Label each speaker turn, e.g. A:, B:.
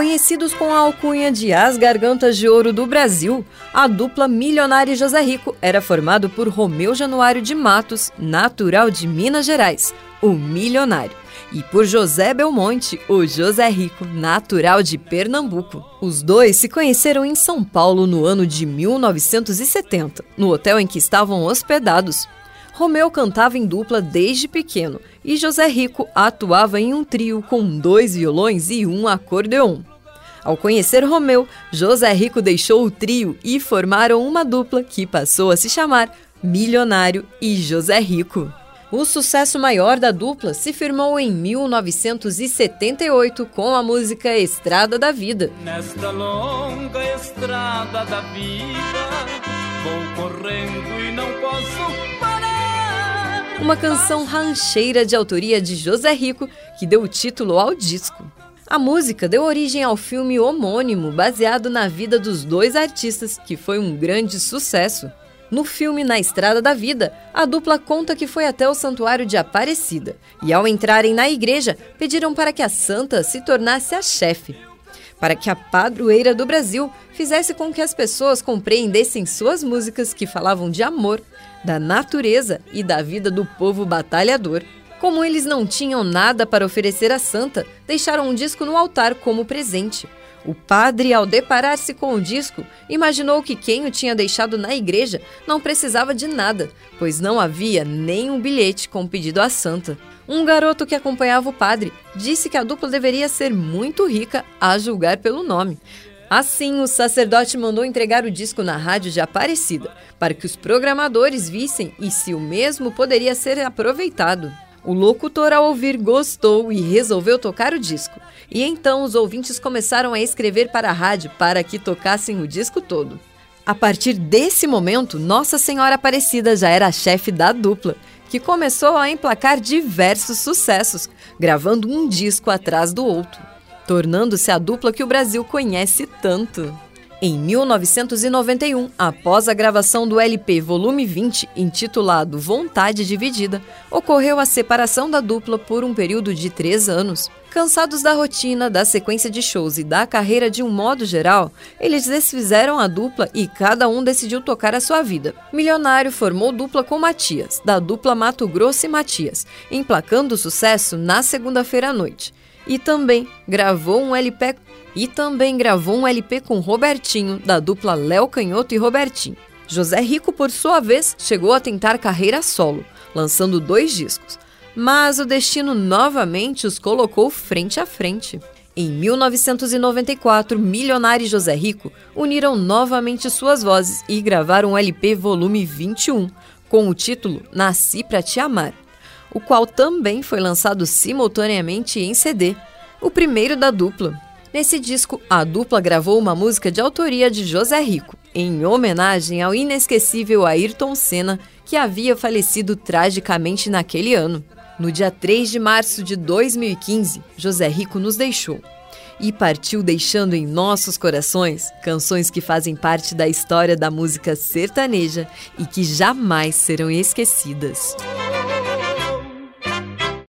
A: Conhecidos com a alcunha de As Gargantas de Ouro do Brasil, a dupla Milionário e José Rico era formado por Romeu Januário de Matos, natural de Minas Gerais, o Milionário, e por José Belmonte, o José Rico, natural de Pernambuco. Os dois se conheceram em São Paulo no ano de 1970, no hotel em que estavam hospedados. Romeu cantava em dupla desde pequeno e José Rico atuava em um trio com dois violões e um acordeon. Ao conhecer Romeu, José Rico deixou o trio e formaram uma dupla que passou a se chamar Milionário e José Rico. O sucesso maior da dupla se firmou em 1978 com a música Estrada da Vida.
B: Nesta longa estrada da vida, vou correndo e não posso parar.
A: Uma canção rancheira de autoria de José Rico que deu o título ao disco. A música deu origem ao filme homônimo, baseado na vida dos dois artistas, que foi um grande sucesso. No filme Na Estrada da Vida, a dupla conta que foi até o santuário de Aparecida e, ao entrarem na igreja, pediram para que a santa se tornasse a chefe. Para que a padroeira do Brasil fizesse com que as pessoas compreendessem suas músicas que falavam de amor, da natureza e da vida do povo batalhador. Como eles não tinham nada para oferecer à santa, deixaram um disco no altar como presente. O padre, ao deparar-se com o disco, imaginou que quem o tinha deixado na igreja não precisava de nada, pois não havia nem um bilhete com pedido à santa. Um garoto que acompanhava o padre disse que a dupla deveria ser muito rica, a julgar pelo nome. Assim, o sacerdote mandou entregar o disco na rádio de Aparecida, para que os programadores vissem e se o mesmo poderia ser aproveitado. O locutor, ao ouvir, gostou e resolveu tocar o disco. E então os ouvintes começaram a escrever para a rádio para que tocassem o disco todo. A partir desse momento, Nossa Senhora Aparecida já era a chefe da dupla, que começou a emplacar diversos sucessos, gravando um disco atrás do outro, tornando-se a dupla que o Brasil conhece tanto. Em 1991, após a gravação do LP Volume 20, intitulado Vontade Dividida, ocorreu a separação da dupla por um período de três anos. Cansados da rotina, da sequência de shows e da carreira de um modo geral, eles desfizeram a dupla e cada um decidiu tocar a sua vida. Milionário formou dupla com Matias, da dupla Mato Grosso e Matias, emplacando sucesso na segunda-feira à noite. E também gravou um LP e também gravou um LP com Robertinho, da dupla Léo Canhoto e Robertinho. José Rico, por sua vez, chegou a tentar carreira solo, lançando dois discos, mas o destino novamente os colocou frente a frente. Em 1994, Milionário e José Rico uniram novamente suas vozes e gravaram o LP Volume 21, com o título Nasci para Te Amar, o qual também foi lançado simultaneamente em CD, o primeiro da dupla. Nesse disco, a dupla gravou uma música de autoria de José Rico, em homenagem ao inesquecível Ayrton Senna, que havia falecido tragicamente naquele ano. No dia 3 de março de 2015, José Rico nos deixou e partiu deixando em nossos corações canções que fazem parte da história da música sertaneja e que jamais serão esquecidas.